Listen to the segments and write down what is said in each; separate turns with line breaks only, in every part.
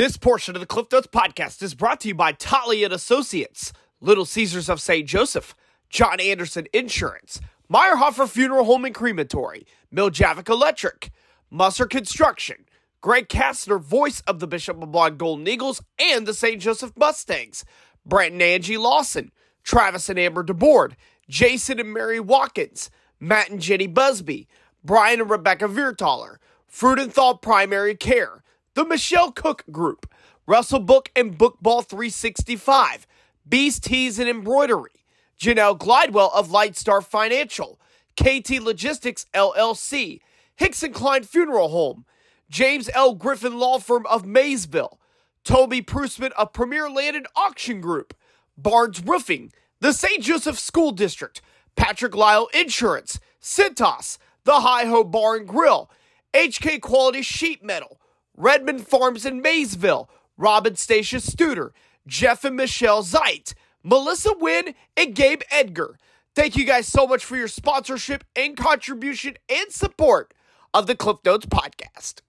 This portion of the Cliff Notes podcast is brought to you by Totley and Associates, Little Caesars of St. Joseph, John Anderson Insurance, Meierhoffer Funeral Home and Crematory, Miljavik Electric, Musser Construction, Greg Kastner, voice of the Bishop LeBlond Golden Eagles and the St. Joseph Mustangs, Brent and Angie Lawson, Travis and Amber DeBoard, Jason and Mary Watkins, Matt and Jenny Busby, Brian and Rebecca Viertaler, Fruidenthal Primary Care, the Michelle Cook Group, Russell Book and Bookball 365, Beast Tees and Embroidery, Janelle Glidewell of Lightstar Financial, KT Logistics LLC, Hickson Klein Funeral Home, James L. Griffin Law Firm of Maysville, Toby Prusman of Premier Landed Auction Group, Barnes Roofing, the St. Joseph School District, Patrick Lyle Insurance, Cintas, the Hi Ho Bar and Grill, HK Quality Sheet Metal, Redmond Farms in Maysville, Robin Stacia Studer, Jeff and Michelle Zeit, Melissa Wynn, and Gabe Edgar. Thank you guys so much for your sponsorship and contribution and support of the Cliff Notes podcast.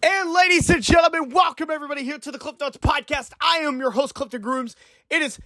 And ladies and gentlemen, welcome everybody here to the Cliff Notes podcast. I am your host, Clifton Grooms. It is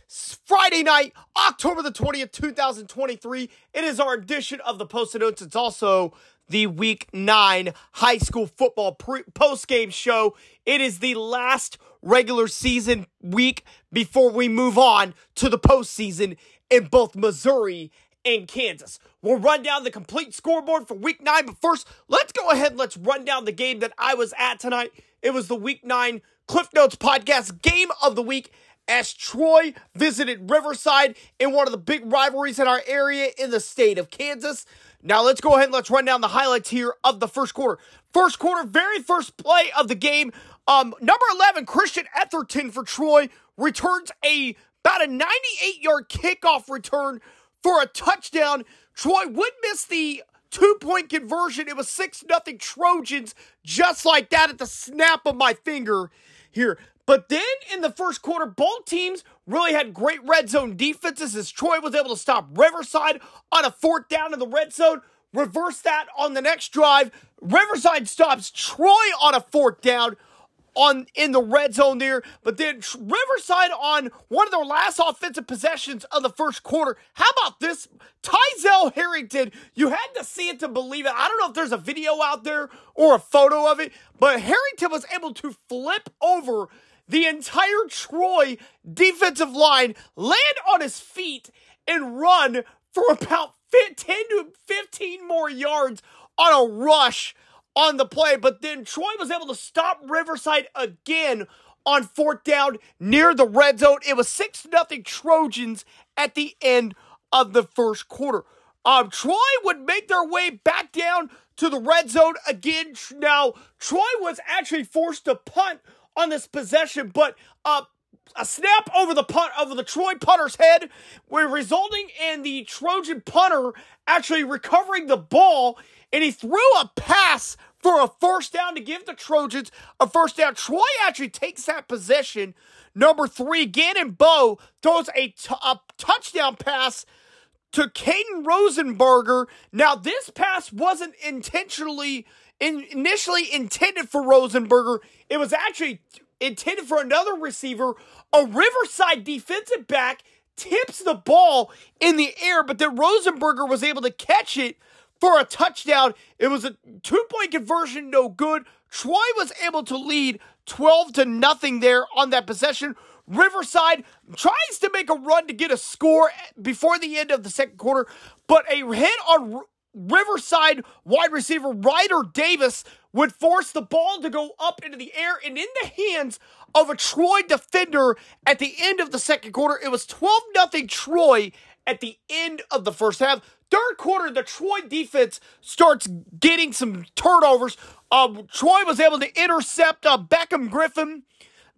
Friday night, October the 20th, 2023. It is our edition of the Post Notes. It's also the week nine high school football pre- post game show. It is the last regular season week before we move on to the postseason in both Missouri and Kansas. We'll run down the complete scoreboard for week nine, but first, let's go ahead and let's run down the game that I was at tonight. It was the week nine Cliff Notes podcast game of the week as Troy visited Riverside in one of the big rivalries in our area in the state of Kansas. Now let's go ahead and let's run down the highlights here of the first quarter. First quarter, very first play of the game. Um, number 11, Christian Etherton for Troy returns a about a 98 yard kickoff return for a touchdown. Troy would miss the two point conversion. It was 6 nothing Trojans, just like that at the snap of my finger here. But then in the first quarter, both teams really had great red zone defenses as Troy was able to stop Riverside on a fourth down in the red zone. Reverse that on the next drive. Riverside stops Troy on a fourth down on in the red zone there. But then Riverside on one of their last offensive possessions of the first quarter. How about this? Tyzel Harrington, you had to see it to believe it. I don't know if there's a video out there or a photo of it, but Harrington was able to flip over the entire Troy defensive line, land on his feet, and run for about 10 to 15 more yards on a rush on the play. But then Troy was able to stop Riverside again on fourth down near the red zone. It was 6 0 Trojans at the end of the first quarter. Um, Troy would make their way back down to the red zone again. Now, Troy was actually forced to punt on this possession, but uh, a snap over the punt over the Troy punter's head, resulting in the Trojan punter actually recovering the ball, and he threw a pass for a first down to give the Trojans a first down. Troy actually takes that possession. Number three, Gannon Bow throws a, t- a touchdown pass to Caden Rosenberger. Now, this pass wasn't intentionally in, initially intended for Rosenberger. It was actually intended for another receiver. A Riverside defensive back tips the ball in the air, but then Rosenberger was able to catch it for a touchdown. It was a two point conversion, no good. Troy was able to lead 12 to nothing there on that possession. Riverside tries to make a run to get a score before the end of the second quarter, but a hit on Riverside wide receiver Ryder Davis would force the ball to go up into the air and in the hands of a Troy defender at the end of the second quarter. It was 12 0 Troy at the end of the first half. Third quarter, the Troy defense starts getting some turnovers. Um, Troy was able to intercept uh, Beckham Griffin,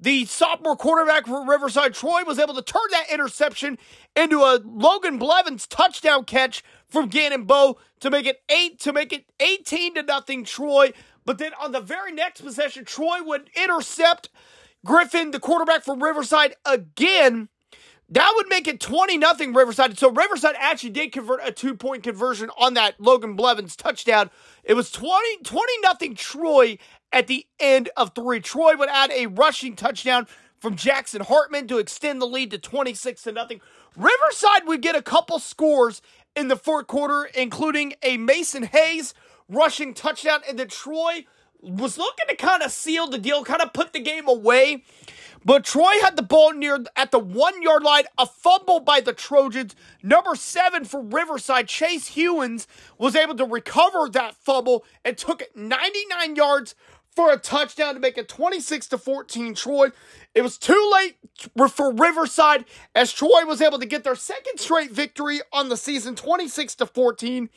the sophomore quarterback for Riverside. Troy was able to turn that interception into a Logan Blevins touchdown catch from Gannon Bow to make it eight to make it 18 to nothing Troy. But then on the very next possession, Troy would intercept Griffin, the quarterback from Riverside, again. That would make it 20 nothing Riverside. So Riverside actually did convert a two point conversion on that Logan Blevins touchdown. It was 20 20 nothing Troy at the end of three. Troy would add a rushing touchdown from Jackson Hartman to extend the lead to 26 to nothing. Riverside would get a couple scores in the fourth quarter, including a Mason Hayes rushing touchdown, and then Troy was looking to kind of seal the deal, kind of put the game away. But Troy had the ball near at the one yard line, a fumble by the Trojans. Number seven for Riverside, Chase Hewins, was able to recover that fumble and took it 99 yards for a touchdown to make it 26 to 14 Troy. It was too late for Riverside as Troy was able to get their second straight victory on the season 26 to 14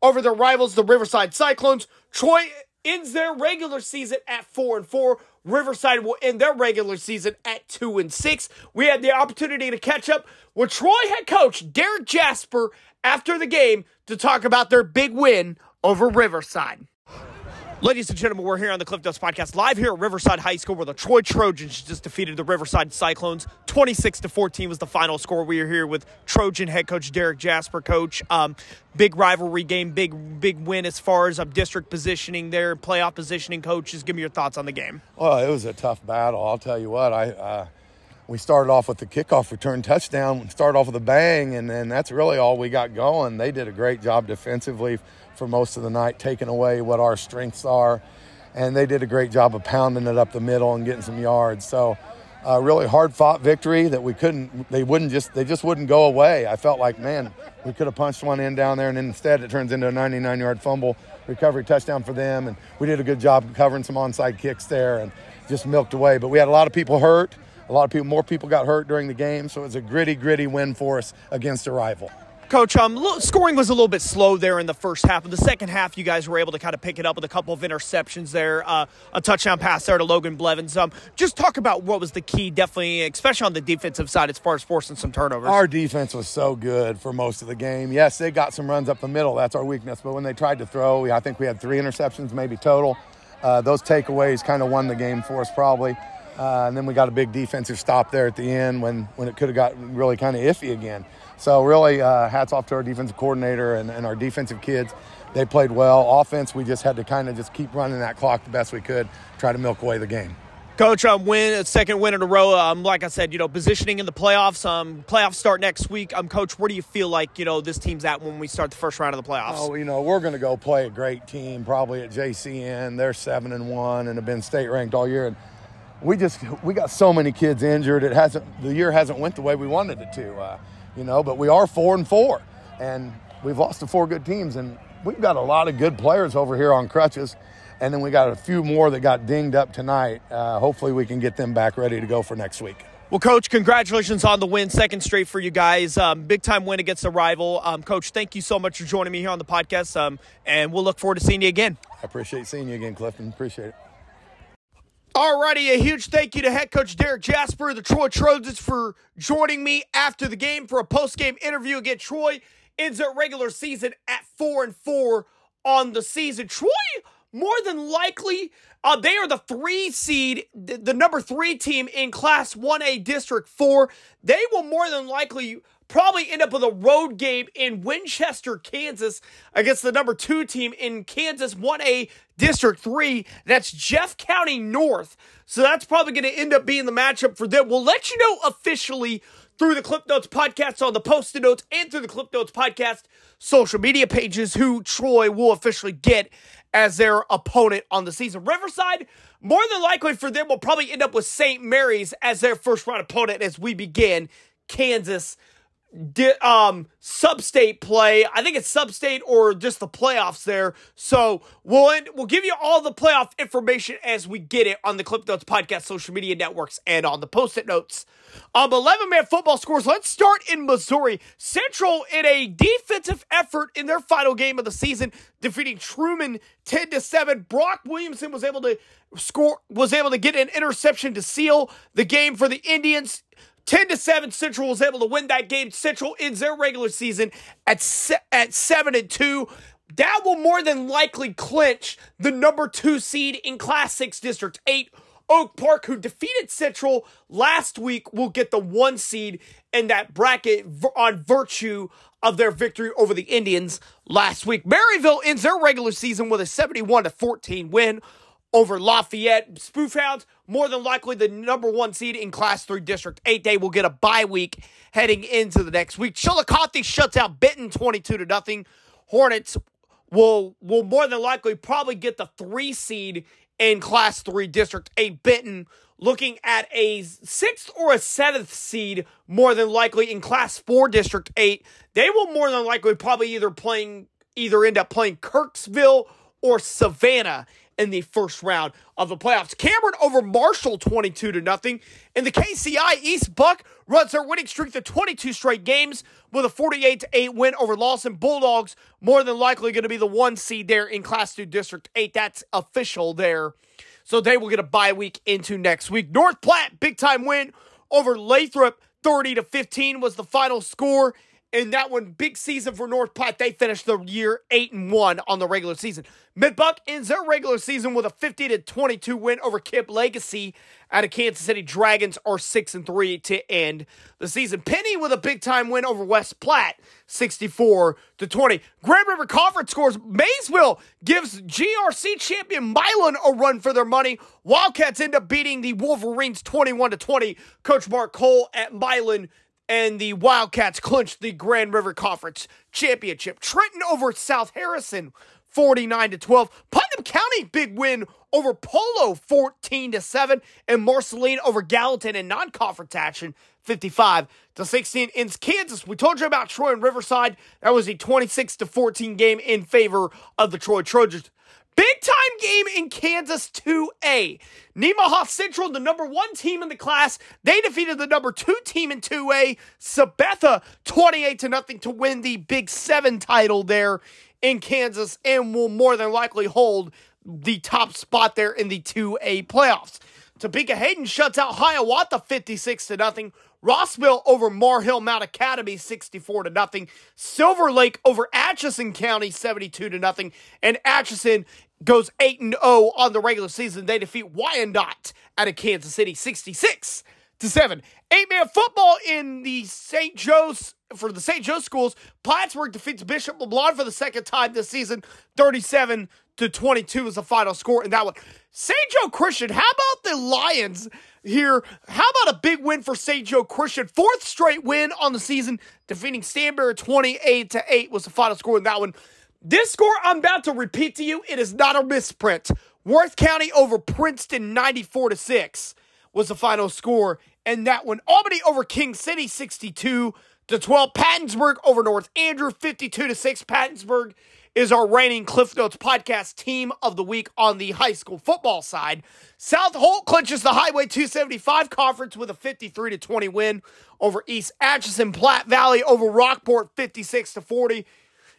over their rivals the Riverside Cyclones. Troy ends their regular season at 4 and 4. Riverside will end their regular season at 2 and 6. We had the opportunity to catch up with Troy head coach Derek Jasper after the game to talk about their big win over Riverside. Ladies and gentlemen, we're here on the Cliff Notes Podcast, live here at Riverside High School, where the Troy Trojans just defeated the Riverside Cyclones. 26 to 14 was the final score. We are here with Trojan head coach Derek Jasper. Coach, um, big rivalry game, big big win as far as um, district positioning there, playoff positioning. Coaches, give me your thoughts on the game.
Well, it was a tough battle. I'll tell you what. I uh, we started off with the kickoff return touchdown. Started off with a bang, and then that's really all we got going. They did a great job defensively for most of the night, taking away what our strengths are. And they did a great job of pounding it up the middle and getting some yards. So, uh, really hard fought victory that we couldn't, they wouldn't just, they just wouldn't go away. I felt like, man, we could have punched one in down there, and instead it turns into a 99 yard fumble recovery touchdown for them. And we did a good job covering some onside kicks there and just milked away. But we had a lot of people hurt. A lot of people, more people got hurt during the game, so it was a gritty, gritty win for us against a rival.
Coach, um, scoring was a little bit slow there in the first half. In the second half, you guys were able to kind of pick it up with a couple of interceptions there, uh, a touchdown pass there to Logan Blevins. Um, just talk about what was the key, definitely, especially on the defensive side, as far as forcing some turnovers.
Our defense was so good for most of the game. Yes, they got some runs up the middle. That's our weakness. But when they tried to throw, I think we had three interceptions, maybe total. Uh, those takeaways kind of won the game for us, probably. Uh, and then we got a big defensive stop there at the end when, when it could have got really kind of iffy again. So really, uh, hats off to our defensive coordinator and, and, our defensive kids. They played well. Offense, we just had to kind of just keep running that clock the best we could, try to milk away the game.
Coach, um, win second win in a row. Um, like I said, you know, positioning in the playoffs. Um, playoffs start next week. Um, Coach, where do you feel like you know this team's at when we start the first round of the playoffs?
Oh, you know, we're going to go play a great team, probably at JCN. They're seven and one and have been state ranked all year. And we just we got so many kids injured. It hasn't the year hasn't went the way we wanted it to. Uh, you know, but we are four and four, and we've lost to four good teams, and we've got a lot of good players over here on crutches, and then we got a few more that got dinged up tonight. Uh, hopefully, we can get them back ready to go for next week.
Well, Coach, congratulations on the win, second straight for you guys. Um, big time win against a rival. Um, Coach, thank you so much for joining me here on the podcast, um, and we'll look forward to seeing you again.
I appreciate seeing you again, Clifton. Appreciate it.
Alrighty, a huge thank you to head coach Derek Jasper, the Troy Trojans, for joining me after the game for a post-game interview against Troy. Ends their regular season at four and four on the season. Troy, more than likely, uh, they are the three seed, the, the number three team in Class 1A District 4. They will more than likely probably end up with a road game in Winchester, Kansas against the number two team in Kansas 1A District 3. That's Jeff County North. So that's probably going to end up being the matchup for them. We'll let you know officially through the Cliff Notes podcast on the post notes and through the Cliff Notes podcast social media pages who Troy will officially get as their opponent on the season. Riverside, more than likely for them, will probably end up with St. Mary's as their first round opponent as we begin Kansas di- um sub-state play. I think it's sub-state or just the playoffs there. So we'll end, we'll give you all the playoff information as we get it on the Cliff Notes podcast, social media networks, and on the post-it notes. Um, 11 man football scores. Let's start in Missouri. Central in a defensive effort in their final game of the season, defeating Truman 10 to 7. Brock Williamson was able to score, was able to get an interception to seal the game for the Indians. 10 to 7 Central was able to win that game. Central ends their regular season at se- at 7 and 2. That will more than likely clinch the number 2 seed in Class 6 District 8. Oak Park, who defeated Central last week, will get the 1 seed in that bracket on virtue of their victory over the Indians last week. Maryville ends their regular season with a 71 to 14 win over Lafayette. Spoofhounds, more than likely the number one seed in Class 3 District 8. They will get a bye week heading into the next week. Chillicothe shuts out Benton 22 to nothing. Hornets will will more than likely probably get the three seed in Class 3 District 8. Benton looking at a sixth or a seventh seed, more than likely in Class 4 District 8. They will more than likely probably either playing either end up playing Kirksville or Savannah in the first round of the playoffs. Cameron over Marshall 22 to nothing. And the KCI East Buck runs their winning streak to 22 straight games with a 48 to 8 win over Lawson Bulldogs. More than likely going to be the one seed there in Class 2 District 8. That's official there. So they will get a bye week into next week. North Platte big time win over Lathrop 30 to 15 was the final score in that one, big season for North Platte. They finished the year eight and one on the regular season. Midbuck ends their regular season with a 50 to 22 win over KIPP Legacy out of Kansas City Dragons, are six and three to end the season. Penney with a big time win over West Platte, 64 to 20. Grand River Conference scores. Maysville gives GRC champion Milan a run for their money. Wildcats end up beating the Wolverines 21 to 20. Coach Mark Cole at Milan and the Wildcats clinched the Grand River Conference Championship. Trenton over South Harrison 49 to 12. Putnam County big win over Polo 14 to 7 and Marceline over Gallatin in non-conference action 55 to 16 in Kansas. We told you about Troy and Riverside. That was a 26 to 14 game in favor of the Troy Trojans. Big time game in Kansas 2A. Nemaha Central, the number one team in the class, they defeated the number two team in 2A, Sabetha, 28 to nothing to win the Big Seven title there in Kansas and will more than likely hold the top spot there in the 2A playoffs. Topeka Hayden shuts out Hiawatha 56 to nothing. Rossville over Maur Hill-Mount Academy 64 to nothing. Silver Lake over Atchison County 72 to nothing. And Atchison goes 8 and 0 on the regular season. They defeat Wyandotte out of Kansas City 66 to 7. Eight man football in the St. Joe's for the St. Joe schools. Plattsburgh defeats Bishop LeBlond for the second time this season 37 to 22 is the final score in that one. St. Joe Christian, how about the Lions here? How about a big win for St. Joe Christian? Fourth straight win on the season, defeating Stanberry 28 to 8 was the final score in that one. This score I'm about to repeat to you, it is not a misprint. Worth County over Princeton 94 to 6 was the final score. And that one, Albany over King City 62 to 12. Pattonsburg over North Andrew 52 to 6. Pattonsburg is our reigning Cliff Notes podcast team of the week on the high school football side. South Holt clinches the Highway 275 conference with a 53 to 20 win over East Atchison. Platte Valley over Rockport 56 to 40.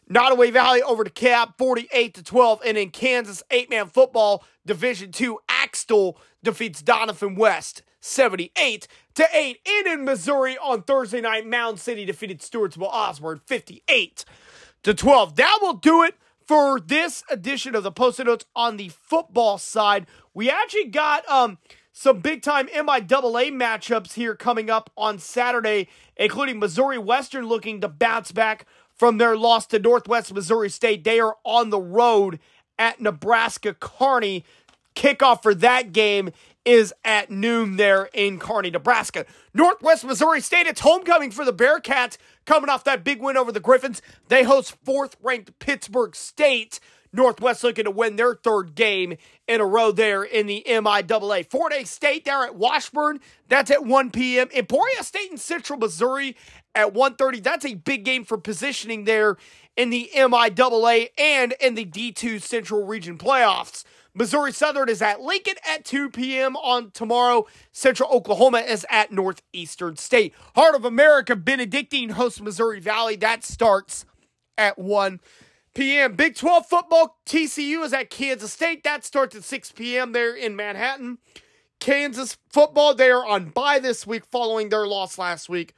Nodaway Valley over to Cap 48 to 12. And in Kansas, eight man football, Division two, Axtell defeats Doniphan West 78 to 8. And in Missouri on Thursday night, Mound City defeated Stewartsville Osborn 58 to 12. That will do it for this edition of the Post-it Notes on the football side. We actually got um some big time MIAA matchups here coming up on Saturday, including Missouri Western looking to bounce back from their loss to Northwest Missouri State. They are on the road at Nebraska Kearney. Kickoff for that game is at noon there in Kearney, Nebraska. Northwest Missouri State, it's homecoming for the Bearcats coming off that big win over the Griffins. They host fourth ranked Pittsburg State. Northwest looking to win their third game in a row there in the MIAA. Fort Hays State there at Washburn. That's at 1 p.m. Emporia State in Central Missouri at 1.30. That's a big game for positioning there in the MIAA and in the D2 Central Region playoffs. Missouri Southern is at Lincoln at 2 p.m. on tomorrow. Central Oklahoma is at Northeastern State. Heart of America Benedictine hosts Missouri Valley. That starts at 1 p.m. Big 12 football TCU is at Kansas State. That starts at 6 p.m. there in Manhattan. Kansas football, they are on bye this week following their loss last week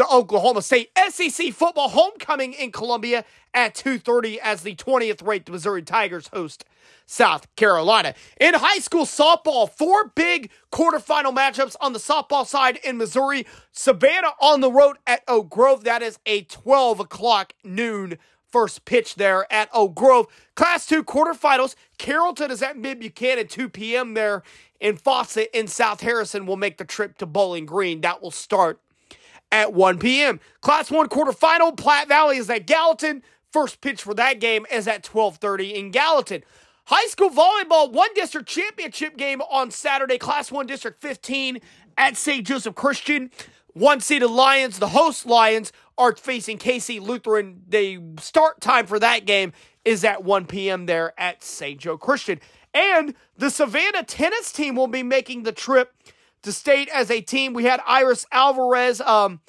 to Oklahoma State. SEC football homecoming in Columbia at 2:30 as the 20th ranked Missouri Tigers host South Carolina. In high school softball, four big quarterfinal matchups on the softball side in Missouri. Savannah on the road at Oak Grove. That is a 12 o'clock noon first pitch there at Oak Grove. Class 2 quarterfinals. Carrollton is at Mid Buchanan, 2 p.m. there. And Fawcett in South Harrison will make the trip to Bowling Green. That will start at 1 p.m. Class 1 quarterfinal. Platte Valley is at Gallatin. First pitch for that game is at 12:30 in Gallatin. High school volleyball one district championship game on Saturday, Class 1 District 15 at St. Joseph Christian. One seeded Lions, the host Lions, are facing KC Lutheran. The start time for that game is at 1 p.m. there at St. Joe Christian. And the Savannah tennis team will be making the trip to state as a team. We had Iris Alvarez um,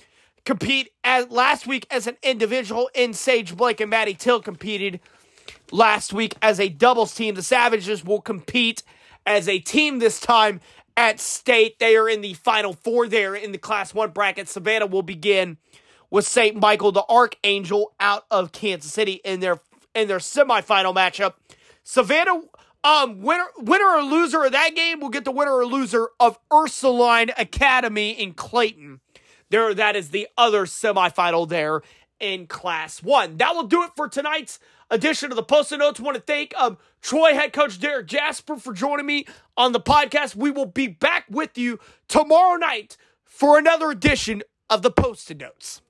compete as last week as an individual, and Sage Blake and Maddie Till competed last week as a doubles team. The Savages will compete as a team this time at state. They are in the final four there in the Class 1 bracket. Savannah will begin with St. Michael the Archangel out of Kansas City in their in their semifinal matchup. Savannah um winner winner or loser of that game will get the winner or loser of Ursuline Academy in Clayton. There that is the other semifinal there in class 1. That will do it for tonight's edition of the Post Notes. want to thank um Troy head coach Derek Jasper for joining me on the podcast. We will be back with you tomorrow night for another edition of the Post Notes.